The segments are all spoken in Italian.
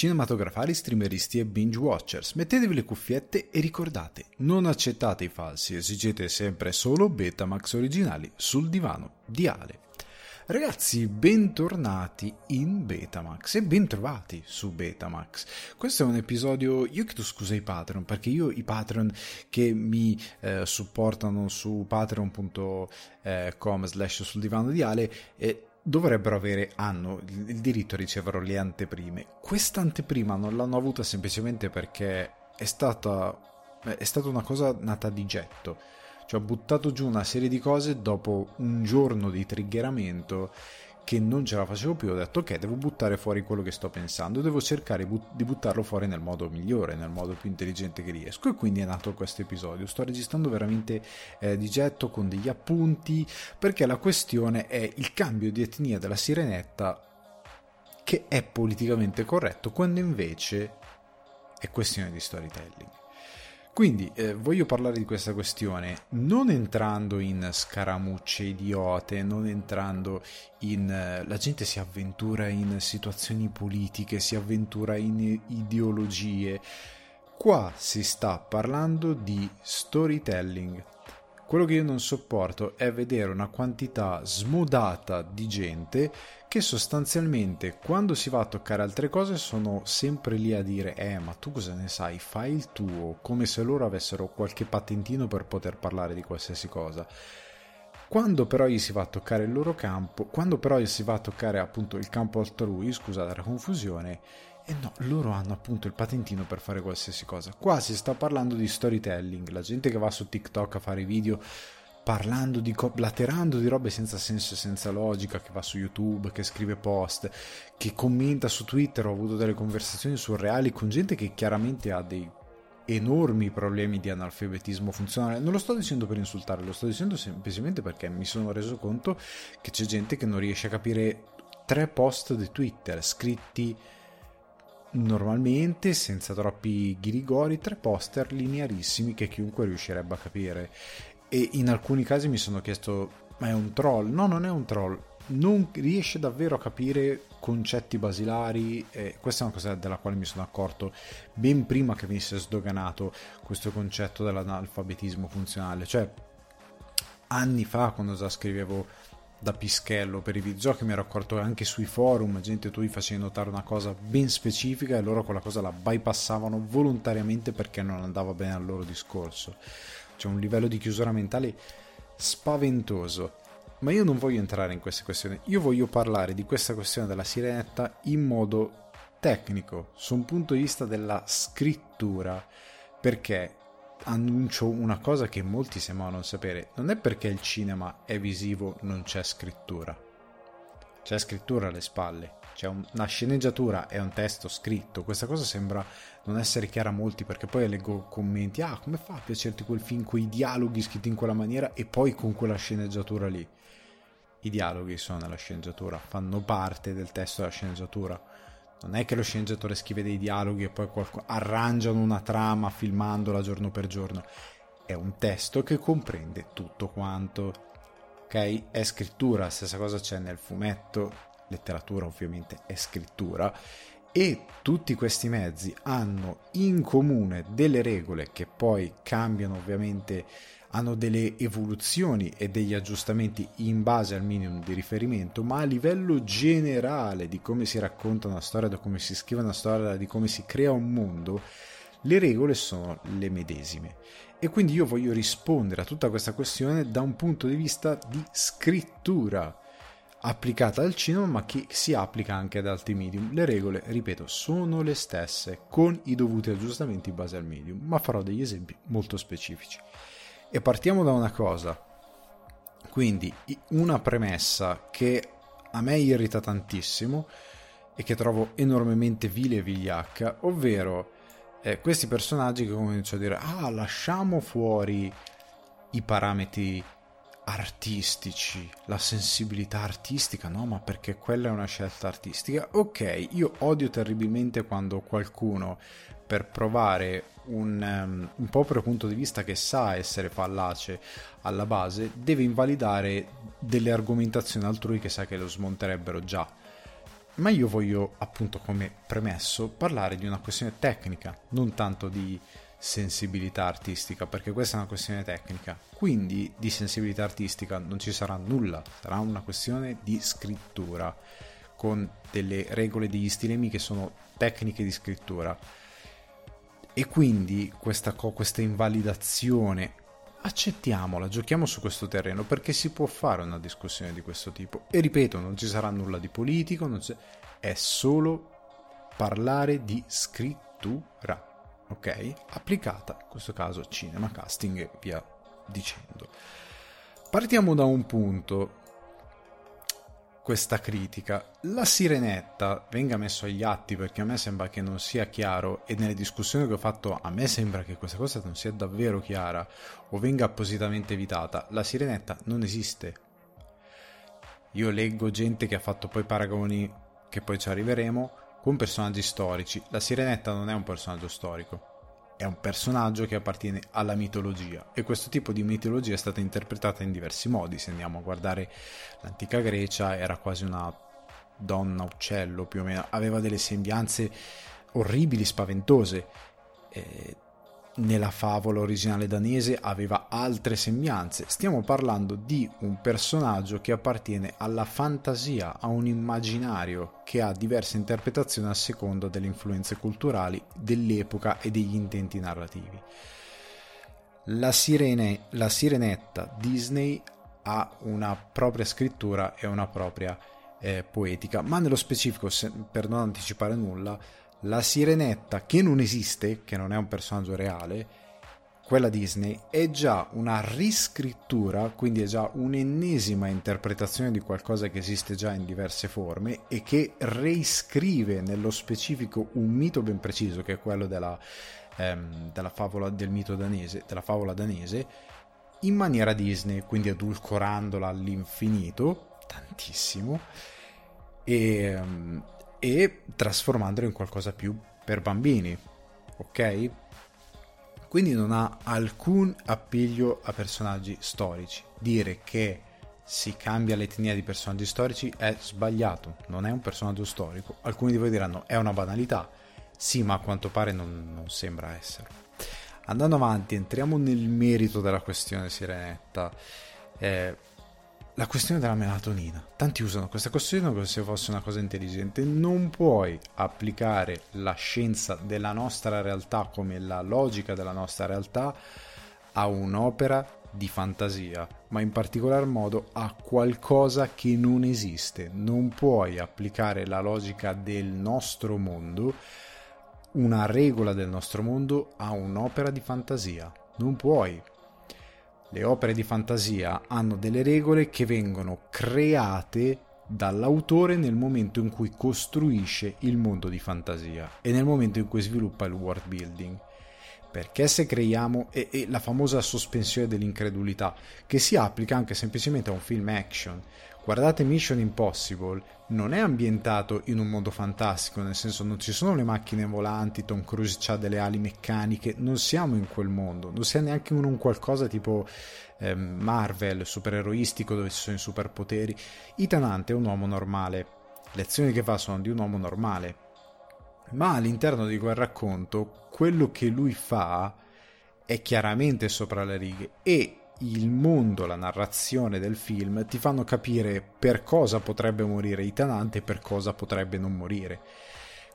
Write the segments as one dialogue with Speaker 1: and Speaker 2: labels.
Speaker 1: Cinematografari, streameristi e binge watchers, mettetevi le cuffiette e ricordate, non accettate i falsi, esigete sempre solo Betamax originali sul divano di Ale. Ragazzi, bentornati in Betamax e bentrovati su Betamax. Questo è un episodio, io chiedo scusa ai Patreon, perché io i Patreon che mi eh, supportano su patreon.com slash sul divano di Ale eh, dovrebbero avere, hanno il diritto a ricevere le anteprime. Questa anteprima non l'hanno avuta semplicemente perché è stata, è stata una cosa nata di getto. Cioè ho buttato giù una serie di cose dopo un giorno di triggeramento che non ce la facevo più, ho detto ok, devo buttare fuori quello che sto pensando, devo cercare di buttarlo fuori nel modo migliore, nel modo più intelligente che riesco e quindi è nato questo episodio. Sto registrando veramente eh, di getto con degli appunti perché la questione è il cambio di etnia della sirenetta che è politicamente corretto quando invece è questione di storytelling. Quindi eh, voglio parlare di questa questione non entrando in scaramucce idiote, non entrando in... Eh, la gente si avventura in situazioni politiche, si avventura in ideologie. Qua si sta parlando di storytelling. Quello che io non sopporto è vedere una quantità smodata di gente che sostanzialmente quando si va a toccare altre cose sono sempre lì a dire eh ma tu cosa ne sai, fai il tuo, come se loro avessero qualche patentino per poter parlare di qualsiasi cosa. Quando però gli si va a toccare il loro campo, quando però gli si va a toccare appunto il campo altrui, scusate la confusione, e no, loro hanno appunto il patentino per fare qualsiasi cosa. Qua si sta parlando di storytelling, la gente che va su TikTok a fare video parlando di co- blaterando di robe senza senso e senza logica, che va su YouTube, che scrive post, che commenta su Twitter, ho avuto delle conversazioni surreali con gente che chiaramente ha dei enormi problemi di analfabetismo funzionale. Non lo sto dicendo per insultare, lo sto dicendo semplicemente perché mi sono reso conto che c'è gente che non riesce a capire tre post di Twitter scritti normalmente senza troppi ghirigori tre poster linearissimi che chiunque riuscirebbe a capire. E in alcuni casi mi sono chiesto ma è un troll? No, non è un troll, non riesce davvero a capire concetti basilari e questa è una cosa della quale mi sono accorto ben prima che venisse sdoganato questo concetto dell'analfabetismo funzionale, cioè anni fa quando già scrivevo da pischello per i videogiochi mi ero accorto che anche sui forum gente tu gli facevi notare una cosa ben specifica e loro quella cosa la bypassavano volontariamente perché non andava bene al loro discorso. C'è un livello di chiusura mentale spaventoso. Ma io non voglio entrare in queste questioni, io voglio parlare di questa questione della sirenetta in modo tecnico, su un punto di vista della scrittura, perché annuncio una cosa che molti sembrano non sapere, non è perché il cinema è visivo non c'è scrittura, c'è scrittura alle spalle, c'è una sceneggiatura e un testo scritto, questa cosa sembra non essere chiara a molti perché poi leggo commenti, ah come fa a piacerti quel film con i dialoghi scritti in quella maniera e poi con quella sceneggiatura lì. I dialoghi sono nella sceneggiatura, fanno parte del testo della sceneggiatura. Non è che lo sceneggiatore scrive dei dialoghi e poi qualco... arrangiano una trama filmandola giorno per giorno. È un testo che comprende tutto quanto. Ok? È scrittura, stessa cosa c'è nel fumetto, letteratura ovviamente è scrittura e tutti questi mezzi hanno in comune delle regole che poi cambiano ovviamente hanno delle evoluzioni e degli aggiustamenti in base al minimo di riferimento, ma a livello generale di come si racconta una storia, da come si scrive una storia, di come si crea un mondo, le regole sono le medesime. E quindi io voglio rispondere a tutta questa questione da un punto di vista di scrittura applicata al cinema ma che si applica anche ad altri medium. Le regole, ripeto, sono le stesse con i dovuti aggiustamenti in base al medium, ma farò degli esempi molto specifici. E partiamo da una cosa. Quindi una premessa che a me irrita tantissimo e che trovo enormemente vile e vigliacca, ovvero eh, questi personaggi che cominciano a dire ah lasciamo fuori i parametri artistici, la sensibilità artistica, no, ma perché quella è una scelta artistica. Ok, io odio terribilmente quando qualcuno per provare un, um, un proprio punto di vista che sa essere fallace alla base, deve invalidare delle argomentazioni altrui che sa che lo smonterebbero già. ma io voglio appunto come premesso parlare di una questione tecnica, non tanto di sensibilità artistica, perché questa è una questione tecnica. Quindi di sensibilità artistica non ci sarà nulla, sarà una questione di scrittura, con delle regole degli stilemi che sono tecniche di scrittura. E quindi questa, questa invalidazione accettiamola, giochiamo su questo terreno perché si può fare una discussione di questo tipo. E ripeto, non ci sarà nulla di politico, è solo parlare di scrittura, ok? Applicata, in questo caso cinema, casting e via dicendo. Partiamo da un punto questa critica. La sirenetta venga messo agli atti perché a me sembra che non sia chiaro e nelle discussioni che ho fatto a me sembra che questa cosa non sia davvero chiara o venga appositamente evitata. La sirenetta non esiste. Io leggo gente che ha fatto poi paragoni, che poi ci arriveremo, con personaggi storici. La sirenetta non è un personaggio storico è un personaggio che appartiene alla mitologia e questo tipo di mitologia è stata interpretata in diversi modi. Se andiamo a guardare l'antica Grecia era quasi una donna uccello più o meno, aveva delle sembianze orribili, spaventose. Eh, nella favola originale danese aveva altre sembianze. Stiamo parlando di un personaggio che appartiene alla fantasia, a un immaginario che ha diverse interpretazioni a seconda delle influenze culturali dell'epoca e degli intenti narrativi. La, sirene, la sirenetta Disney ha una propria scrittura e una propria eh, poetica, ma nello specifico, se, per non anticipare nulla, la sirenetta che non esiste, che non è un personaggio reale, quella Disney, è già una riscrittura, quindi è già un'ennesima interpretazione di qualcosa che esiste già in diverse forme e che reiscrive nello specifico un mito ben preciso, che è quello della, ehm, della favola del mito danese, della favola danese, in maniera Disney, quindi adulcorandola all'infinito, tantissimo, e, ehm, e trasformandolo in qualcosa più per bambini, ok? Quindi non ha alcun appiglio a personaggi storici. Dire che si cambia l'etnia di personaggi storici è sbagliato, non è un personaggio storico. Alcuni di voi diranno è una banalità, sì, ma a quanto pare non, non sembra essere. Andando avanti, entriamo nel merito della questione Sirenetta. Eh, la questione della melatonina. Tanti usano questa questione come se fosse una cosa intelligente. Non puoi applicare la scienza della nostra realtà come la logica della nostra realtà a un'opera di fantasia, ma in particolar modo a qualcosa che non esiste. Non puoi applicare la logica del nostro mondo, una regola del nostro mondo, a un'opera di fantasia. Non puoi, le opere di fantasia hanno delle regole che vengono create dall'autore nel momento in cui costruisce il mondo di fantasia e nel momento in cui sviluppa il world building. Perché se creiamo e, e la famosa sospensione dell'incredulità che si applica anche semplicemente a un film action, Guardate Mission Impossible, non è ambientato in un mondo fantastico, nel senso non ci sono le macchine volanti, Tom Cruise ha delle ali meccaniche, non siamo in quel mondo, non siamo neanche in un qualcosa tipo eh, Marvel, supereroistico dove ci sono i superpoteri. Ethan Hunt è un uomo normale, le azioni che fa sono di un uomo normale, ma all'interno di quel racconto quello che lui fa è chiaramente sopra le righe e il mondo, la narrazione del film ti fanno capire per cosa potrebbe morire Itanante e per cosa potrebbe non morire.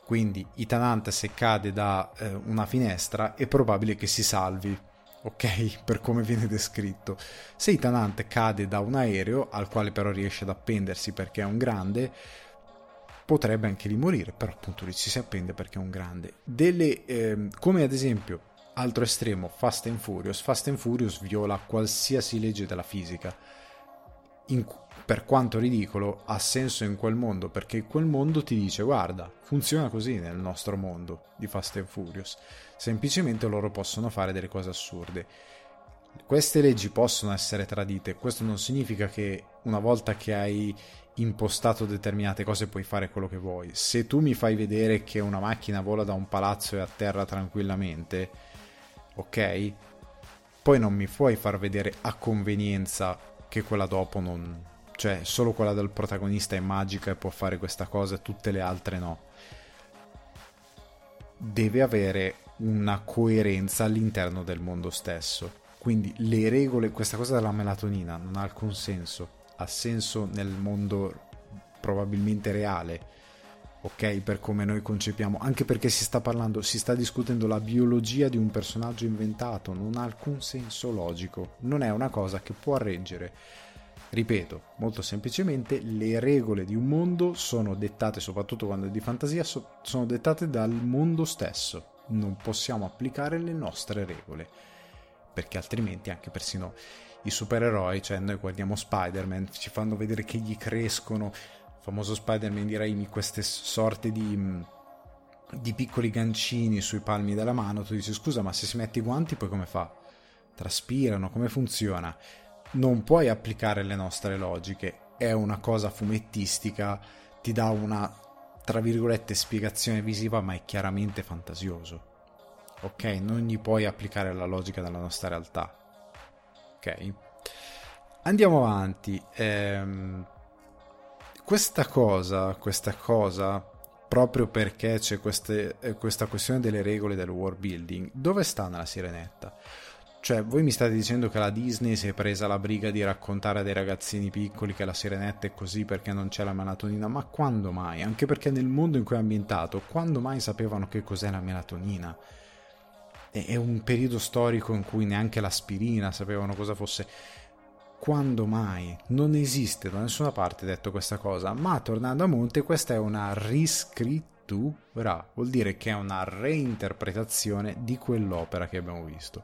Speaker 1: Quindi Itanante se cade da eh, una finestra è probabile che si salvi, ok? Per come viene descritto. Se Itanante cade da un aereo, al quale però riesce ad appendersi perché è un grande, potrebbe anche lì morire, però appunto lui ci si appende perché è un grande. Delle, eh, come ad esempio altro estremo, Fast and Furious. Fast and Furious viola qualsiasi legge della fisica. In, per quanto ridicolo, ha senso in quel mondo, perché quel mondo ti dice guarda, funziona così nel nostro mondo di Fast and Furious. Semplicemente loro possono fare delle cose assurde. Queste leggi possono essere tradite, questo non significa che una volta che hai impostato determinate cose puoi fare quello che vuoi. Se tu mi fai vedere che una macchina vola da un palazzo e atterra tranquillamente, ok? Poi non mi puoi far vedere a convenienza che quella dopo non, cioè solo quella del protagonista è magica e può fare questa cosa, tutte le altre no. Deve avere una coerenza all'interno del mondo stesso. Quindi le regole, questa cosa della melatonina non ha alcun senso, ha senso nel mondo probabilmente reale, ok? Per come noi concepiamo, anche perché si sta parlando, si sta discutendo la biologia di un personaggio inventato, non ha alcun senso logico, non è una cosa che può reggere. Ripeto, molto semplicemente, le regole di un mondo sono dettate, soprattutto quando è di fantasia, sono dettate dal mondo stesso. Non possiamo applicare le nostre regole, perché altrimenti anche persino i supereroi, cioè noi guardiamo Spider-Man, ci fanno vedere che gli crescono, famoso Spider-Man di Raimi, queste sorte di, mm, di piccoli gancini sui palmi della mano, tu dici scusa ma se si mette i guanti poi come fa? Traspirano, come funziona? Non puoi applicare le nostre logiche, è una cosa fumettistica, ti dà una, tra virgolette, spiegazione visiva ma è chiaramente fantasioso. Ok, non gli puoi applicare la logica della nostra realtà. Ok? Andiamo avanti. Ehm, questa cosa, questa cosa, proprio perché c'è queste, eh, questa questione delle regole del world building, dove sta nella sirenetta? Cioè, voi mi state dicendo che la Disney si è presa la briga di raccontare a dei ragazzini piccoli che la sirenetta è così perché non c'è la melatonina, ma quando mai? Anche perché nel mondo in cui è ambientato, quando mai sapevano che cos'è la melatonina? È un periodo storico in cui neanche l'aspirina sapevano cosa fosse quando mai? Non esiste da nessuna parte detto questa cosa, ma tornando a monte questa è una riscrittura, vuol dire che è una reinterpretazione di quell'opera che abbiamo visto.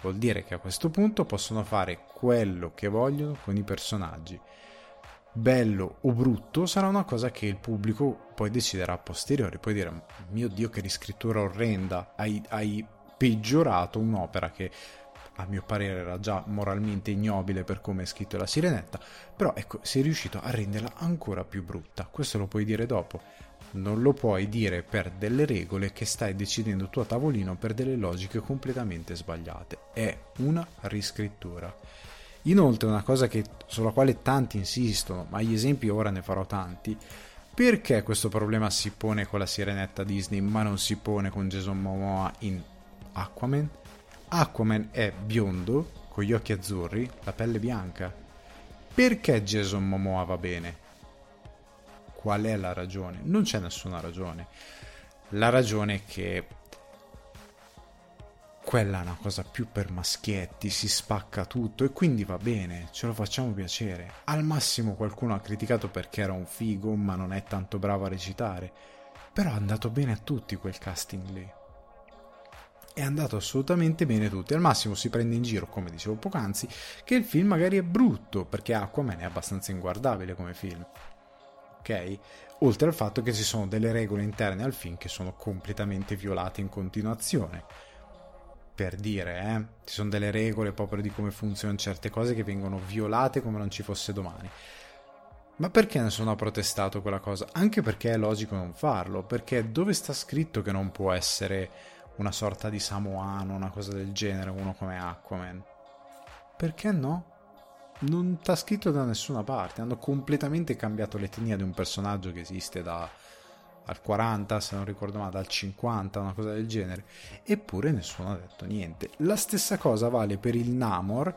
Speaker 1: Vuol dire che a questo punto possono fare quello che vogliono con i personaggi. Bello o brutto sarà una cosa che il pubblico poi deciderà a posteriori. Puoi dire, mio Dio che riscrittura orrenda, hai, hai peggiorato un'opera che a mio parere era già moralmente ignobile per come è scritto la sirenetta, però ecco, sei riuscito a renderla ancora più brutta. Questo lo puoi dire dopo. Non lo puoi dire per delle regole che stai decidendo tu a tavolino per delle logiche completamente sbagliate. È una riscrittura. Inoltre, una cosa che, sulla quale tanti insistono, ma gli esempi ora ne farò tanti, perché questo problema si pone con la sirenetta Disney ma non si pone con Jason Momoa in Aquaman? Aquaman è biondo, con gli occhi azzurri, la pelle bianca. Perché Jason Momoa va bene? Qual è la ragione? Non c'è nessuna ragione. La ragione è che quella è una cosa più per maschietti, si spacca tutto e quindi va bene, ce lo facciamo piacere. Al massimo qualcuno ha criticato perché era un figo, ma non è tanto bravo a recitare. Però è andato bene a tutti quel casting lì è andato assolutamente bene tutti. Al massimo si prende in giro, come dicevo poc'anzi, che il film magari è brutto, perché Aquaman è abbastanza inguardabile come film. Ok? Oltre al fatto che ci sono delle regole interne al film che sono completamente violate in continuazione. Per dire, eh, ci sono delle regole proprio di come funzionano certe cose che vengono violate come non ci fosse domani. Ma perché nessuno ha protestato quella cosa? Anche perché è logico non farlo, perché dove sta scritto che non può essere una sorta di samoano, una cosa del genere, uno come Aquaman. Perché no? Non sta scritto da nessuna parte, hanno completamente cambiato l'etnia di un personaggio che esiste da al 40, se non ricordo male, dal 50, una cosa del genere. Eppure nessuno ha detto niente. La stessa cosa vale per il Namor,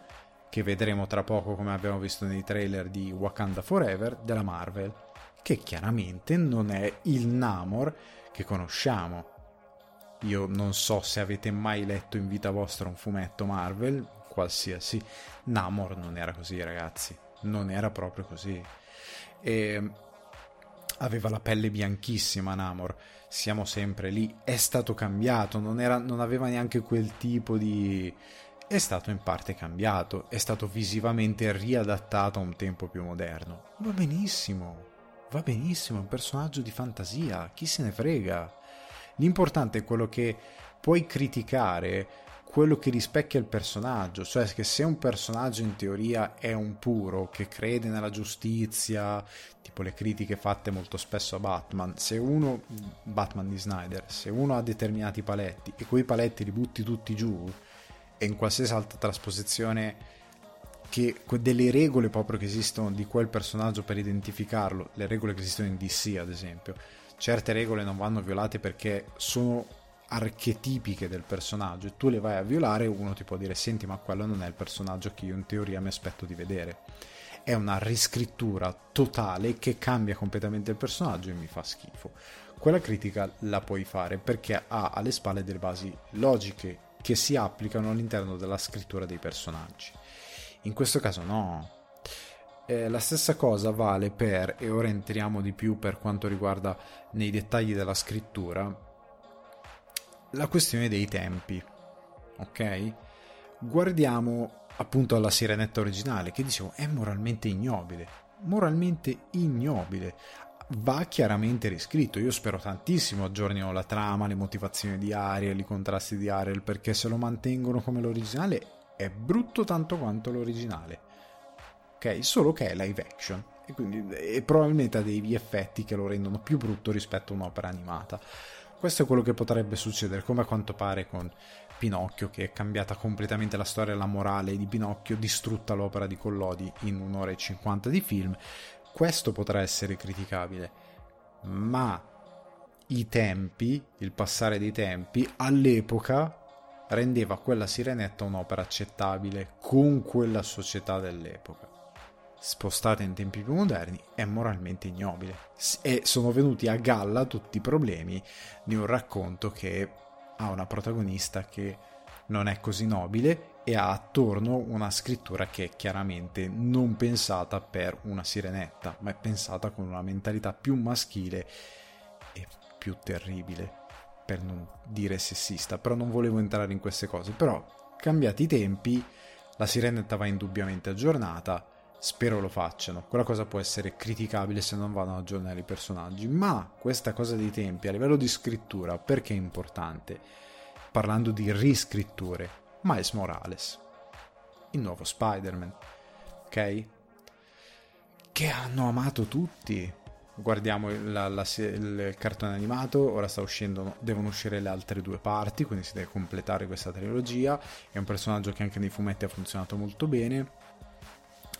Speaker 1: che vedremo tra poco come abbiamo visto nei trailer di Wakanda Forever della Marvel, che chiaramente non è il Namor che conosciamo. Io non so se avete mai letto in vita vostra un fumetto Marvel, qualsiasi. Namor non era così, ragazzi. Non era proprio così. E aveva la pelle bianchissima Namor. Siamo sempre lì. È stato cambiato, non, era, non aveva neanche quel tipo di. È stato in parte cambiato, è stato visivamente riadattato a un tempo più moderno. Va benissimo, va benissimo, è un personaggio di fantasia, chi se ne frega. L'importante è quello che puoi criticare, quello che rispecchia il personaggio, cioè che se un personaggio in teoria è un puro, che crede nella giustizia, tipo le critiche fatte molto spesso a Batman, se uno, Batman di Snyder, se uno ha determinati paletti e quei paletti li butti tutti giù e in qualsiasi altra trasposizione che delle regole proprio che esistono di quel personaggio per identificarlo, le regole che esistono in DC ad esempio, certe regole non vanno violate perché sono archetipiche del personaggio. E tu le vai a violare uno ti può dire senti ma quello non è il personaggio che io in teoria mi aspetto di vedere. È una riscrittura totale che cambia completamente il personaggio e mi fa schifo. Quella critica la puoi fare perché ha alle spalle delle basi logiche che si applicano all'interno della scrittura dei personaggi. In questo caso no eh, la stessa cosa vale per, e ora entriamo di più per quanto riguarda nei dettagli della scrittura, la questione dei tempi. Ok? Guardiamo appunto alla sirenetta originale che dicevo è moralmente ignobile. Moralmente ignobile. Va chiaramente riscritto. Io spero tantissimo aggiornino la trama, le motivazioni di Ariel, i contrasti di Ariel, perché se lo mantengono come l'originale è brutto tanto quanto l'originale. Ok? Solo che è live action. E quindi e probabilmente ha dei effetti che lo rendono più brutto rispetto a un'opera animata. Questo è quello che potrebbe succedere, come a quanto pare con Pinocchio, che è cambiata completamente la storia e la morale di Pinocchio, distrutta l'opera di Collodi in un'ora e cinquanta di film. Questo potrà essere criticabile, ma i tempi, il passare dei tempi, all'epoca rendeva quella sirenetta un'opera accettabile con quella società dell'epoca spostata in tempi più moderni, è moralmente ignobile. E sono venuti a galla tutti i problemi di un racconto che ha una protagonista che non è così nobile e ha attorno una scrittura che è chiaramente non pensata per una sirenetta, ma è pensata con una mentalità più maschile e più terribile, per non dire sessista. Però non volevo entrare in queste cose. Però, cambiati i tempi, la sirenetta va indubbiamente aggiornata spero lo facciano. Quella cosa può essere criticabile se non vanno ad aggiornare i personaggi, ma questa cosa dei tempi a livello di scrittura, perché è importante? Parlando di riscritture, Miles Morales, il nuovo Spider-Man, ok? Che hanno amato tutti. Guardiamo la, la, il cartone animato, ora sta uscendo, devono uscire le altre due parti, quindi si deve completare questa trilogia. È un personaggio che anche nei fumetti ha funzionato molto bene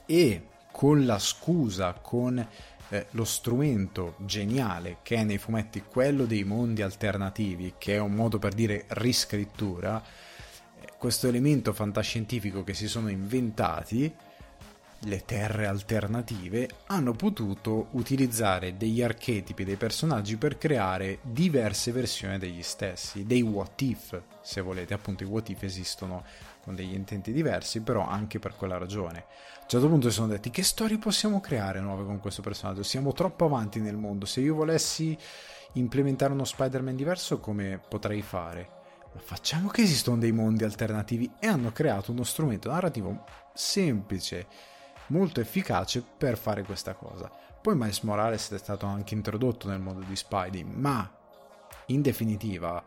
Speaker 1: e con la scusa, con eh, lo strumento geniale che è nei fumetti quello dei mondi alternativi, che è un modo per dire riscrittura, eh, questo elemento fantascientifico che si sono inventati, le terre alternative, hanno potuto utilizzare degli archetipi dei personaggi per creare diverse versioni degli stessi, dei what if, se volete, appunto i what if esistono con degli intenti diversi, però anche per quella ragione. A un certo punto si sono detti che storie possiamo creare nuove con questo personaggio? Siamo troppo avanti nel mondo, se io volessi implementare uno Spider-Man diverso come potrei fare? Ma facciamo che esistono dei mondi alternativi e hanno creato uno strumento narrativo semplice, molto efficace per fare questa cosa. Poi Miles Morales è stato anche introdotto nel mondo di Spidey, ma in definitiva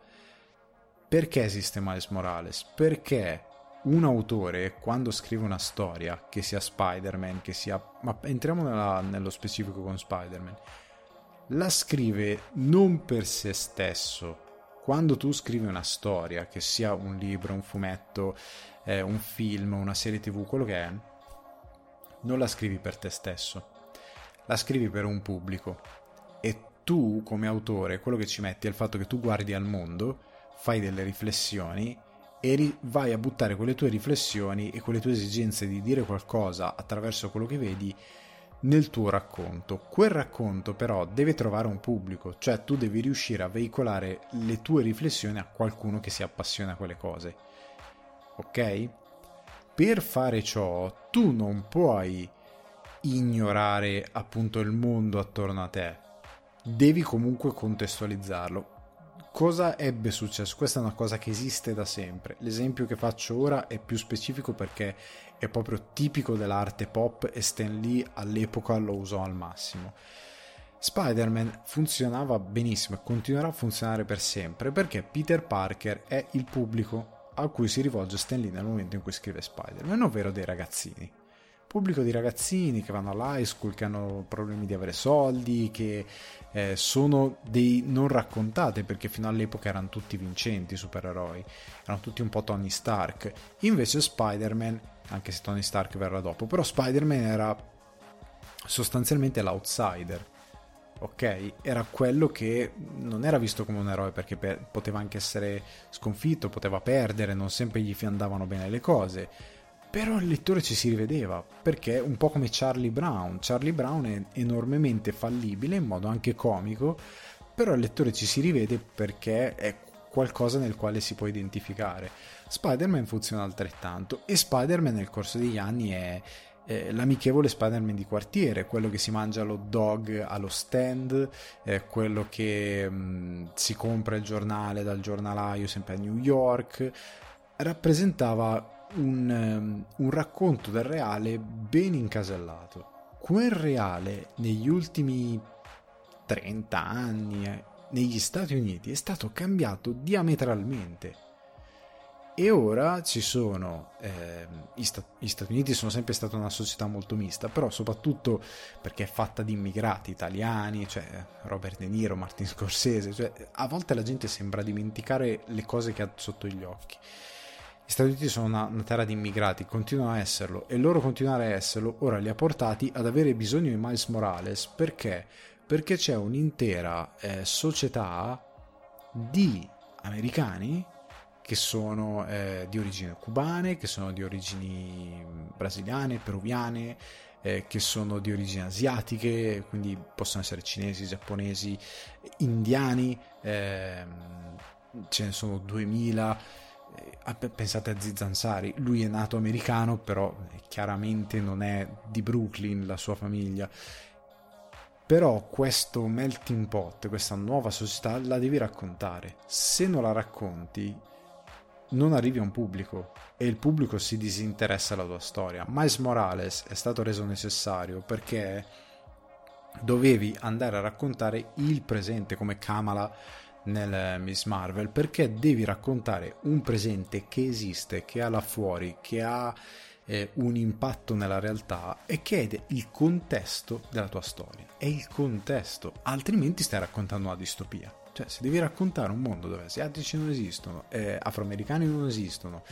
Speaker 1: perché esiste Miles Morales? Perché un autore quando scrive una storia, che sia Spider-Man, che sia... ma entriamo nella, nello specifico con Spider-Man, la scrive non per se stesso. Quando tu scrivi una storia, che sia un libro, un fumetto, eh, un film, una serie tv, quello che è, non la scrivi per te stesso, la scrivi per un pubblico. E tu, come autore, quello che ci metti è il fatto che tu guardi al mondo, fai delle riflessioni e ri- vai a buttare quelle tue riflessioni e quelle tue esigenze di dire qualcosa attraverso quello che vedi nel tuo racconto. Quel racconto però deve trovare un pubblico, cioè tu devi riuscire a veicolare le tue riflessioni a qualcuno che si appassiona a quelle cose. Ok? Per fare ciò tu non puoi ignorare appunto il mondo attorno a te. Devi comunque contestualizzarlo cosa ebbe successo? Questa è una cosa che esiste da sempre. L'esempio che faccio ora è più specifico perché è proprio tipico dell'arte pop e Stan Lee all'epoca lo usò al massimo. Spider-Man funzionava benissimo e continuerà a funzionare per sempre perché Peter Parker è il pubblico a cui si rivolge Stan Lee nel momento in cui scrive Spider-Man, ovvero dei ragazzini. Pubblico di ragazzini che vanno all'high school, che hanno problemi di avere soldi, che eh, sono dei non raccontate perché fino all'epoca erano tutti vincenti supereroi, erano tutti un po' Tony Stark. Invece Spider-Man, anche se Tony Stark verrà dopo, però Spider-Man era sostanzialmente l'outsider. Ok, era quello che non era visto come un eroe perché per, poteva anche essere sconfitto, poteva perdere, non sempre gli andavano bene le cose però il lettore ci si rivedeva perché un po' come Charlie Brown. Charlie Brown è enormemente fallibile in modo anche comico però il lettore ci si rivede perché è qualcosa nel quale si può identificare. Spider-Man funziona altrettanto e Spider-Man nel corso degli anni è l'amichevole Spider-Man di quartiere, quello che si mangia lo dog allo stand, eh, quello che mh, mm, si compra il giornale dal giornalaio sempre a New York, rappresentava un, um, un racconto del reale ben incasellato. Quel reale negli ultimi 30 anni eh, negli Stati Uniti è stato cambiato diametralmente. E ora ci sono, eh, gli, Sta- gli, Stati Uniti sono sempre stata una società molto mista, però soprattutto perché è fatta di immigrati italiani, cioè Robert De Niro, Martin Scorsese, cioè, a volte la gente sembra dimenticare le cose che ha sotto gli occhi. Gli Stati Uniti sono una, una, terra di immigrati, continuano a esserlo e loro continuare a esserlo ora li ha portati ad avere bisogno di Miles Morales perché? Perché c'è un'intera eh, società di americani che sono eh, di origini cubane, che sono di origini brasiliane, peruviane, eh, che sono di origini asiatiche, quindi possono essere cinesi, giapponesi, indiani, ehm, ce ne sono 2000 eh, pensate a Zizansari, lui è nato americano, però chiaramente non è di Brooklyn la sua famiglia. Però questo melting pot, questa nuova società, la devi raccontare. Se non la racconti, non arrivi a un pubblico e il pubblico si disinteressa alla tua storia. Miles Morales è stato reso necessario perché dovevi andare a raccontare il presente come Kamala nel Miss Marvel perché devi raccontare un presente che esiste, che ha là fuori, che ha eh, un impatto nella realtà e che è il contesto della tua storia. È il contesto, altrimenti stai raccontando una distopia. Cioè, se devi raccontare un mondo dove asiatici non esistono, eh, afroamericani non esistono,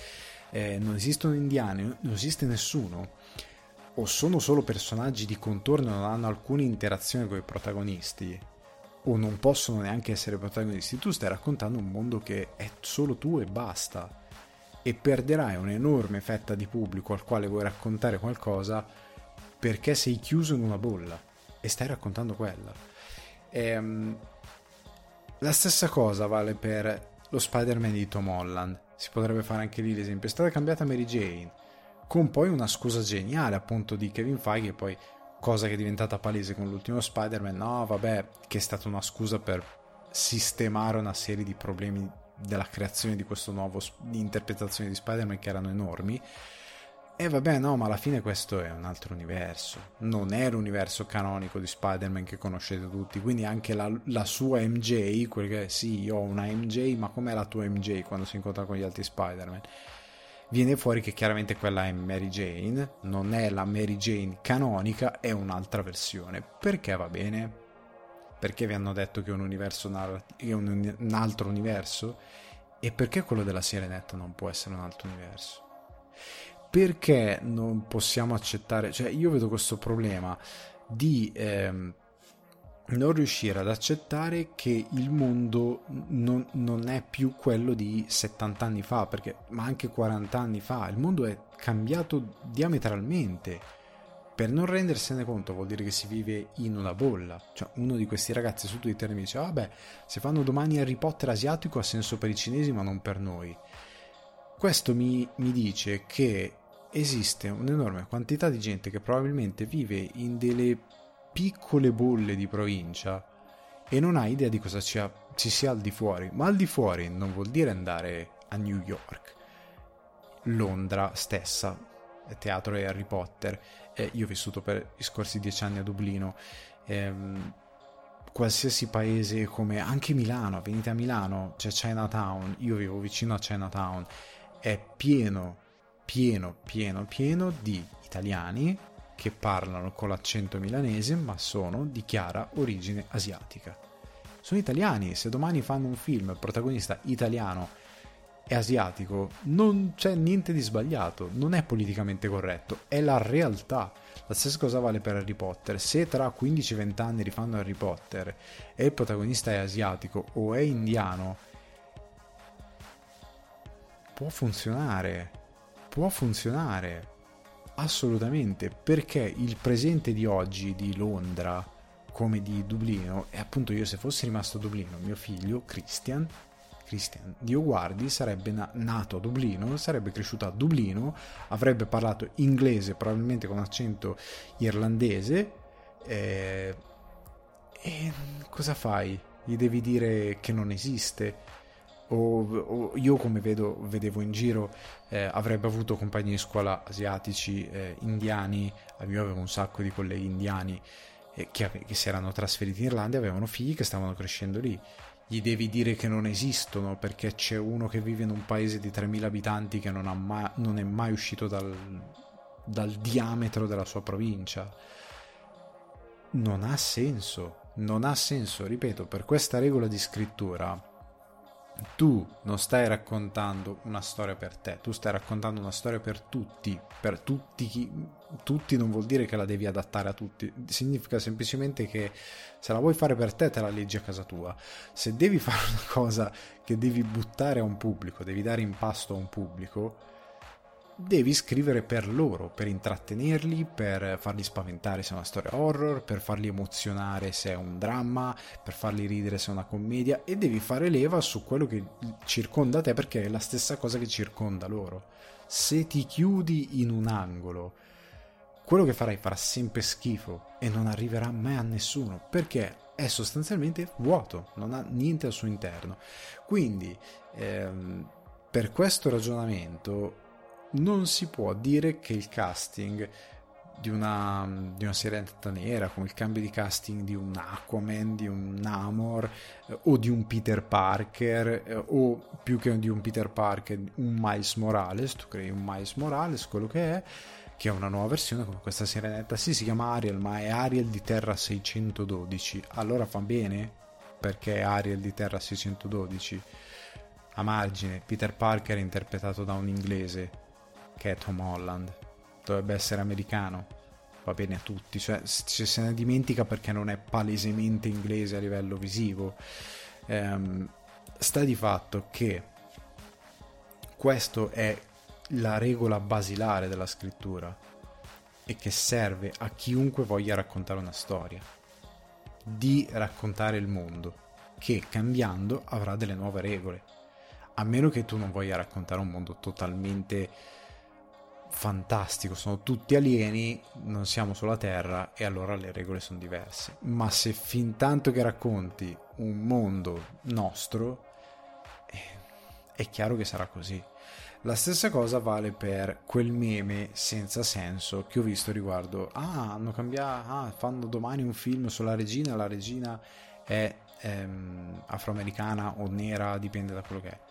Speaker 1: eh, non esistono indiani, non esiste nessuno, o sono solo personaggi di contorno e non hanno alcuna interazione con i protagonisti, o non possono neanche essere protagonisti, tu stai raccontando un mondo che è solo tu e basta. E perderai un'enorme fetta di pubblico al quale vuoi raccontare qualcosa perché sei chiuso in una bolla e stai raccontando quella. Ehm, la stessa cosa vale per lo Spider-Man di Tom Holland. Si potrebbe fare anche lì l'esempio. È stata cambiata Mary Jane con poi una scusa geniale appunto di Kevin Feige poi cosa che è diventata palese con l'ultimo Spider-Man, no, vabbè, che è stata una scusa per sistemare una serie di problemi della creazione di questo nuovo di interpretazione di Spider-Man che erano enormi. E vabbè, no, ma alla fine questo è un altro universo. Non è l'universo canonico di Spider-Man che conoscete tutti. Quindi anche la, la sua MJ, quel che sì, io ho una MJ, ma com'è la tua MJ quando si incontra con gli altri Spider-Man? Viene fuori che chiaramente quella è Mary Jane, non è la Mary Jane canonica, è un'altra versione. Perché va bene? Perché vi hanno detto che è un universo narrat- è un, un altro universo? E perché quello della Sirenetta non può essere un altro universo? Perché non possiamo accettare, cioè io vedo questo problema di ehm, non riuscire ad accettare che il mondo non, non, è più quello di 70 anni fa, perché, ma anche 40 anni fa, il mondo è cambiato diametralmente. Per non rendersene conto vuol dire che si vive in una bolla. Cioè, uno di questi ragazzi su Twitter mi dice: Vabbè, se fanno domani Harry Potter asiatico ha senso per i cinesi, ma non per noi. Questo mi, mi dice che esiste un'enorme quantità di gente che probabilmente vive in delle piccole bolle di provincia e non hai idea di cosa ci, ha, ci sia al di fuori. Ma al di fuori non vuol dire andare a New York, Londra stessa, teatro e Harry Potter. Eh, io ho vissuto per i scorsi dieci anni a Dublino. Ehm, qualsiasi paese come anche Milano, venite a Milano, c'è Chinatown, io vivo vicino a Chinatown, è pieno, pieno, pieno, pieno di italiani che parlano con l'accento milanese ma sono di chiara origine asiatica. Sono italiani, se domani fanno un film, il protagonista italiano è asiatico, non c'è niente di sbagliato, non è politicamente corretto, è la realtà. La stessa cosa vale per Harry Potter. Se tra 15-20 anni rifanno Harry Potter e il protagonista è asiatico o è indiano, può funzionare. Può funzionare. Assolutamente, perché il presente di oggi di Londra come di Dublino e appunto io se fossi rimasto a Dublino, mio figlio Christian Christian Dio guardi sarebbe na- nato a Dublino, sarebbe cresciuto a Dublino, avrebbe parlato inglese probabilmente con accento irlandese eh, e cosa fai? Gli devi dire che non esiste? O, o io come vedo, vedevo in giro eh, avrebbe avuto compagni di scuola asiatici, eh, indiani, io avevo un sacco di colleghi indiani eh, che, che si erano trasferiti in Irlanda e avevano figli che stavano crescendo lì gli devi dire che non esistono perché c'è uno che vive in un paese di 3.000 abitanti che non, mai, non è mai uscito dal, dal diametro della sua provincia. Non ha senso, non ha senso, ripeto, per questa regola di scrittura tu non stai raccontando una storia per te, tu stai raccontando una storia per tutti, per tutti, chi, tutti non vuol dire che la devi adattare a tutti, significa semplicemente che se la vuoi fare per te te la leggi a casa tua, se devi fare una cosa che devi buttare a un pubblico, devi dare in pasto a un pubblico, devi scrivere per loro, per intrattenerli, per farli spaventare se è una storia horror, per farli emozionare se è un dramma, per farli ridere se è una commedia e devi fare leva su quello che circonda te perché è la stessa cosa che circonda loro. Se ti chiudi in un angolo, quello che farai farà sempre schifo e non arriverà mai a nessuno perché è sostanzialmente vuoto, non ha niente al suo interno. Quindi, ehm, per questo ragionamento, non si può dire che il casting di una, di una Sirenetta nera, come il cambio di casting di un Aquaman, di un Namor eh, o di un Peter Parker eh, o più che di un Peter Parker, un Miles Morales, tu crei un Miles Morales, quello che è, che è una nuova versione come questa Sirenetta, sì si chiama Ariel, ma è Ariel di Terra 612, allora fa bene? Perché è Ariel di Terra 612. A margine, Peter Parker è interpretato da un inglese, che è Tom Holland. Dovrebbe essere americano, va bene a tutti, cioè ci se ne dimentica perché non è palesemente inglese a livello visivo. Ehm, sta di fatto che questa è la regola basilare della scrittura e che serve a chiunque voglia raccontare una storia, di raccontare il mondo, che cambiando avrà delle nuove regole, a meno che tu non voglia raccontare un mondo totalmente fantastico, sono tutti alieni, non siamo sulla Terra e allora le regole sono diverse. Ma se fin tanto che racconti un mondo nostro, eh, è chiaro che sarà così. La stessa cosa vale per quel meme senza senso che ho visto riguardo. Ah, hanno cambiato. Ah, fanno domani un film sulla regina. La regina è ehm, afroamericana o nera, dipende da quello che è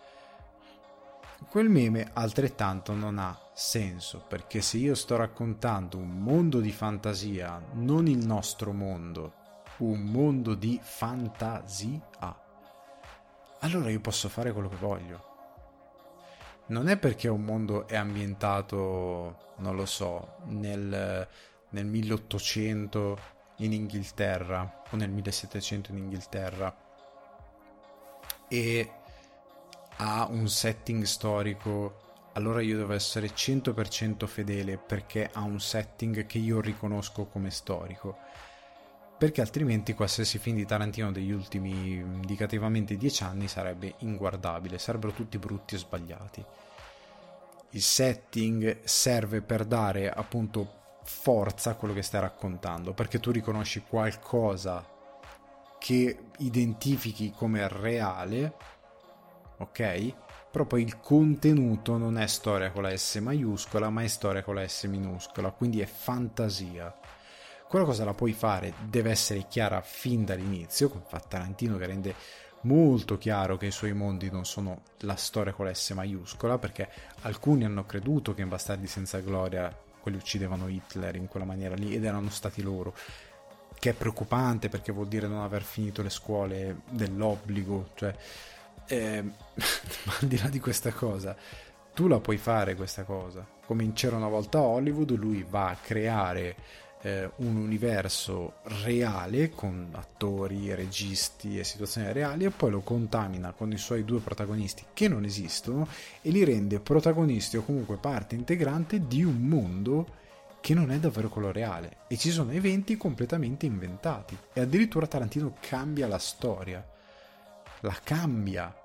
Speaker 1: quel meme altrettanto non ha senso perché se io sto raccontando un mondo di fantasia, non il nostro mondo, un mondo di fantasia, allora io posso fare quello che voglio. Non è perché un mondo è ambientato, non lo so, nel, nel 1800 in Inghilterra o nel 1700 in Inghilterra e ha un setting storico, allora io devo essere 100% fedele perché ha un setting che io riconosco come storico. Perché altrimenti qualsiasi film di Tarantino degli ultimi indicativamente 10 anni sarebbe inguardabile, sarebbero tutti brutti e sbagliati. Il setting serve per dare appunto forza a quello che stai raccontando, perché tu riconosci qualcosa che identifichi come reale ok? Poi il contenuto non è storia con la S maiuscola, ma è storia con la S minuscola, quindi è fantasia. Quella cosa la puoi fare, deve essere chiara fin dall'inizio, come fa Tarantino che rende molto chiaro che i suoi mondi non sono la storia con la S maiuscola, perché alcuni hanno creduto che in Bastardi senza gloria quelli uccidevano Hitler in quella maniera lì ed erano stati loro che è preoccupante perché vuol dire non aver finito le scuole dell'obbligo cioè eh, ma al di là di questa cosa tu la puoi fare questa cosa. Come c'era una volta Hollywood lui va a creare eh, un universo reale con attori, registi e situazioni reali e poi lo contamina con i suoi due protagonisti che non esistono e li rende protagonisti o comunque parte integrante di un mondo che non è davvero quello reale. E ci sono eventi completamente inventati. E addirittura Tarantino cambia la storia la cambia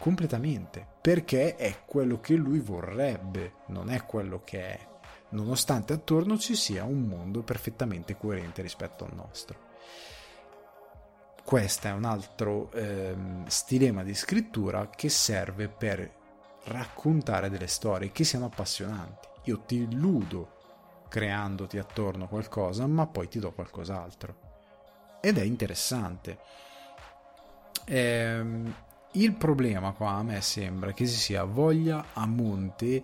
Speaker 1: completamente perché è quello che lui vorrebbe non è quello che è nonostante attorno ci sia un mondo perfettamente coerente rispetto al nostro. Questo è un altro ehm, stilema di scrittura che serve per raccontare delle storie che siano appassionanti. Io ti illudo creandoti attorno qualcosa, ma poi ti do qualcos'altro. Ed è interessante. Ehm, il problema qua a me sembra che si sia voglia a monte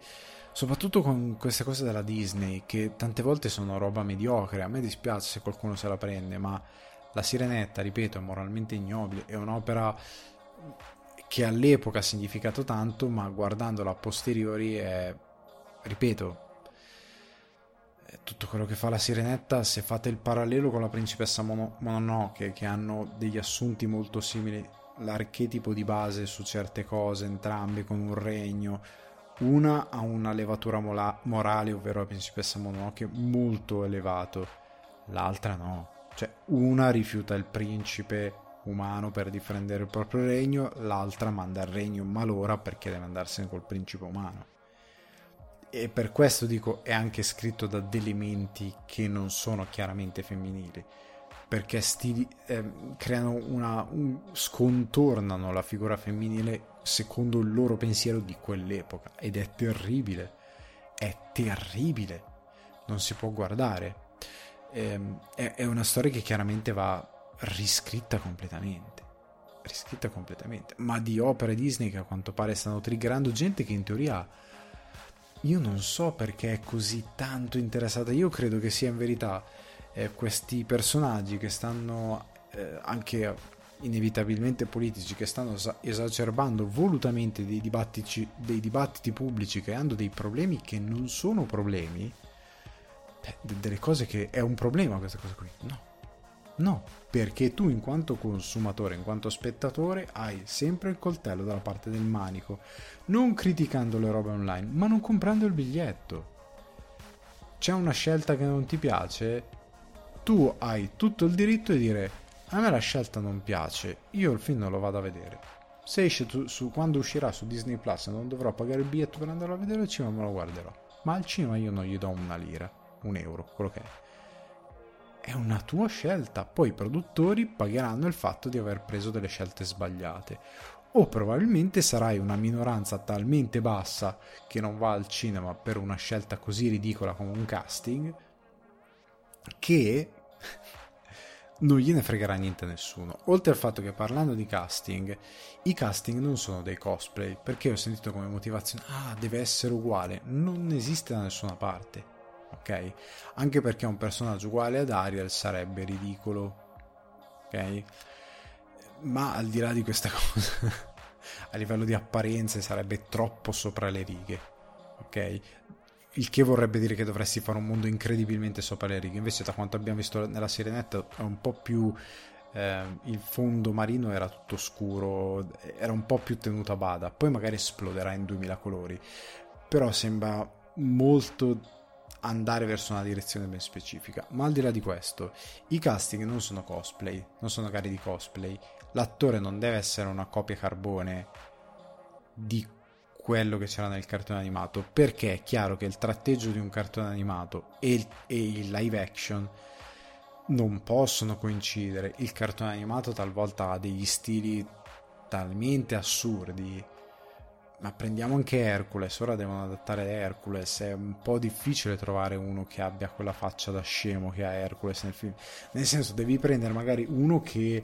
Speaker 1: soprattutto con queste cose della Disney che tante volte sono roba mediocre. A me dispiace se qualcuno se la prende ma la Sirenetta ripeto è moralmente ignobile. È un'opera che all'epoca ha significato tanto ma guardandola a posteriori è ripeto tutto quello che fa la Sirenetta se fate il parallelo con la principessa Mononoke che hanno degli assunti molto simili l'archetipo di base su certe cose entrambi con un regno una ha una levatura mola- morale, ovvero la principessa Mononoke, molto elevato, l'altra no. Cioè, una rifiuta il principe umano per difendere il proprio regno, l'altra manda il regno malora perché deve andarsene col principe umano. E per questo dico, è anche scritto da elementi che non sono chiaramente femminili perché stili, eh, creano una, un, scontornano la figura femminile secondo il loro pensiero di quell'epoca. Ed è terribile è terribile non si può guardare. Eh, è, è una storia che chiaramente va riscritta completamente riscritta completamente. Ma di opere Disney che a quanto pare stanno triggerando gente che in teoria io non so perché è così tanto interessata. Io credo che sia in verità eh, questi personaggi che stanno eh, anche inevitabilmente politici che stanno esacerbando volutamente dei dibattiti, dei dibattiti pubblici creando dei problemi che non sono problemi beh, delle cose che è un problema questa cosa qui. No. No perché tu in quanto consumatore in quanto spettatore hai sempre il coltello dalla parte del manico non criticando le robe online ma non comprando il biglietto c'è una scelta che non ti piace tu hai tutto il diritto di dire a me la scelta non piace, io il film non lo vado a vedere. Se esce tu, su, quando uscirà su Disney Plus non dovrò pagare il biglietto per andarlo a vedere al cinema, me lo guarderò. Ma al cinema io non gli do una lira, un euro, quello che è. È una tua scelta. Poi i produttori pagheranno il fatto di aver preso delle scelte sbagliate. O probabilmente sarai una minoranza talmente bassa che non va al cinema per una scelta così ridicola come un casting che non gliene fregherà niente a nessuno. Oltre al fatto che parlando di casting, i casting non sono dei cosplay, perché ho sentito come motivazione, ah, deve essere uguale, non esiste da nessuna parte, ok? Anche perché un personaggio uguale ad Ariel sarebbe ridicolo, ok? Ma al di là di questa cosa, a livello di apparenze sarebbe troppo sopra le righe, ok? il che vorrebbe dire che dovresti fare un mondo incredibilmente sopra le righe. Invece, da quanto abbiamo visto nella Sirenetta, è un po' più. Eh, il fondo marino era tutto scuro, era un po' più tenuto a bada. Poi magari esploderà in 2000 colori, però sembra molto andare verso una direzione ben specifica. Ma al di là di questo, i casting non sono cosplay, non sono gare di cosplay. L'attore non deve essere una copia carbone di quello che c'era nel cartone animato perché è chiaro che il tratteggio di un cartone animato e il, e il live action non possono coincidere il cartone animato talvolta ha degli stili talmente assurdi ma prendiamo anche Hercules ora devono adattare Hercules è un po' difficile trovare uno che abbia quella faccia da scemo che ha Hercules nel film. Nel senso devi prendere magari uno che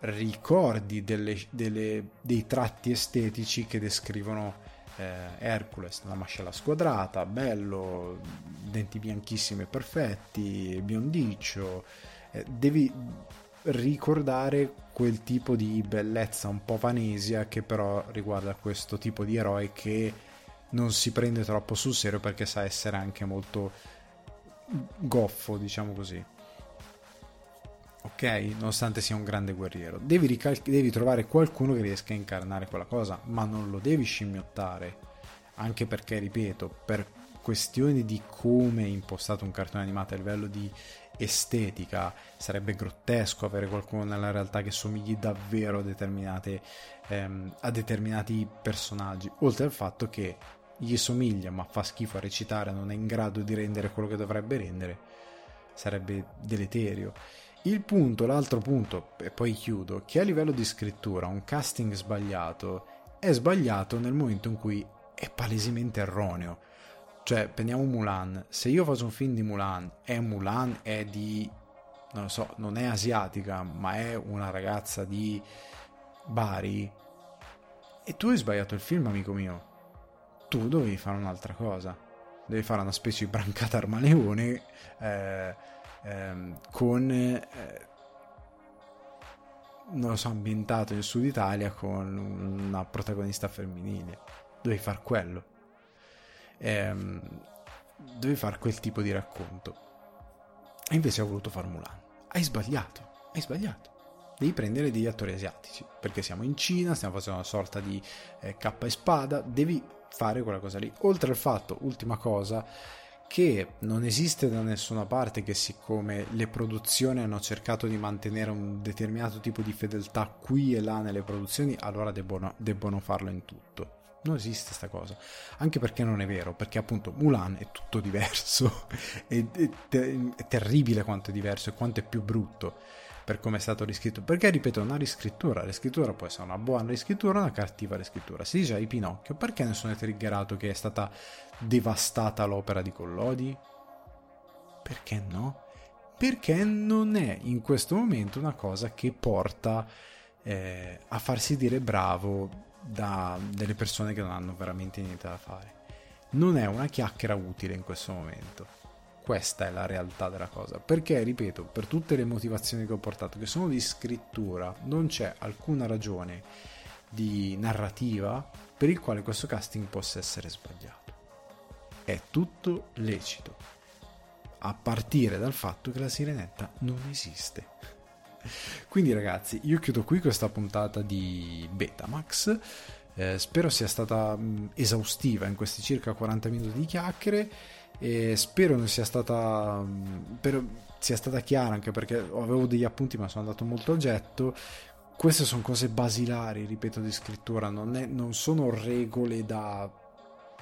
Speaker 1: ricordi delle, delle, dei tratti estetici che descrivono eh, Hercules, la mascella squadrata, bello, denti bianchissimi e perfetti, biondiccio, eh, devi ricordare quel tipo di bellezza un po' vanesia che però riguarda questo tipo di eroe che non si prende troppo sul serio perché sa essere anche molto goffo, diciamo così. Ok, nonostante sia un grande guerriero, devi, rical- devi trovare qualcuno che riesca a incarnare quella cosa, ma non lo devi scimmiottare. Anche perché, ripeto, per questioni di come è impostato un cartone animato a livello di estetica sarebbe grottesco avere qualcuno nella realtà che somigli davvero a, ehm, a determinati personaggi oltre al fatto che gli somiglia ma fa schifo a recitare, non è in grado di rendere quello che dovrebbe rendere, sarebbe deleterio. Il punto, l'altro punto, e poi chiudo, che a livello di scrittura un casting sbagliato è sbagliato nel momento in cui è palesemente erroneo. Cioè, prendiamo Mulan, se io faccio un film di Mulan e Mulan è di, non lo so, non è asiatica, ma è una ragazza di Bari, e tu hai sbagliato il film, amico mio tu dovevi fare un'altra cosa. Devi fare una specie di brancata armaleone eh, ehm, con, eh, non lo so, ambientato nel sud Italia con una protagonista femminile. Dovevi fare quello. Ehm, dovevi fare quel tipo di racconto. E invece ho voluto fare Mulan. Hai sbagliato, hai sbagliato devi prendere degli attori asiatici perché siamo in Cina, stiamo facendo una sorta di eh, cappa e spada, devi fare quella cosa lì. Oltre al fatto, ultima cosa, che non esiste da nessuna parte che siccome le produzioni hanno cercato di mantenere un determinato tipo di fedeltà qui e là nelle produzioni, allora debbono, debbono farlo in tutto. Non esiste questa cosa, anche perché non è vero, perché appunto Mulan è tutto diverso, è, è, è terribile quanto è diverso e quanto è più brutto per come è stato riscritto. Perché, ripeto, una riscrittura. Riscrittura può essere una buona riscrittura una cattiva riscrittura. Si dice ai Pinocchio, perché nessuno è triggerato che è stata devastata l'opera di Collodi? Perché no? Perché non è in questo momento una cosa che porta eh, a farsi dire bravo da delle persone che non hanno veramente niente da fare. Non è una chiacchiera utile in questo momento questa è la realtà della cosa. Perché, ripeto, per tutte le motivazioni che ho portato, che sono di scrittura, non c'è alcuna ragione di narrativa per il quale questo casting possa essere sbagliato. È tutto lecito. A partire dal fatto che la sirenetta non esiste. Quindi ragazzi, io chiudo qui questa puntata di Betamax. Eh, spero sia stata mh, esaustiva in questi circa 40 minuti di chiacchiere e spero non sia stata per, sia stata chiara anche perché avevo degli appunti ma sono andato molto a getto queste sono cose basilari ripeto di scrittura non, è, non sono regole da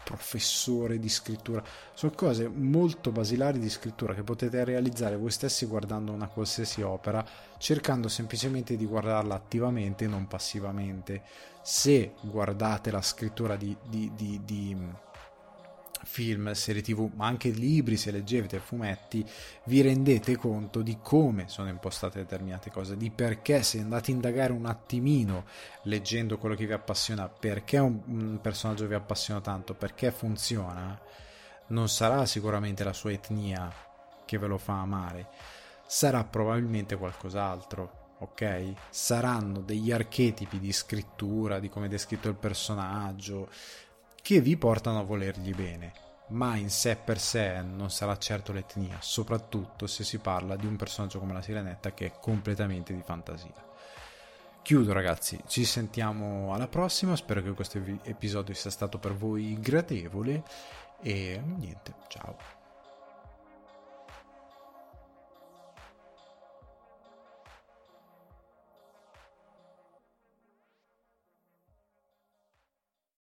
Speaker 1: professore di scrittura. Sono cose molto basilari di scrittura che potete realizzare voi stessi guardando una qualsiasi opera cercando semplicemente di guardarla attivamente e non passivamente. Se guardate la scrittura di, di, di, di film, serie tv, ma anche libri, se leggete fumetti, vi rendete conto di come sono impostate determinate cose, di perché se andate a indagare un attimino leggendo quello che vi appassiona, perché un, un personaggio vi appassiona tanto, perché funziona, non sarà sicuramente la sua etnia che ve lo fa amare, sarà probabilmente qualcos'altro ok? Saranno degli archetipi di scrittura, di come è descritto il personaggio, che vi portano a volergli bene, ma in sé per sé non sarà certo l'etnia, soprattutto se si parla di un personaggio come la Sirenetta che è completamente di fantasia. Chiudo ragazzi, ci sentiamo alla prossima, spero che questo episodio sia stato per voi gradevole e niente, ciao.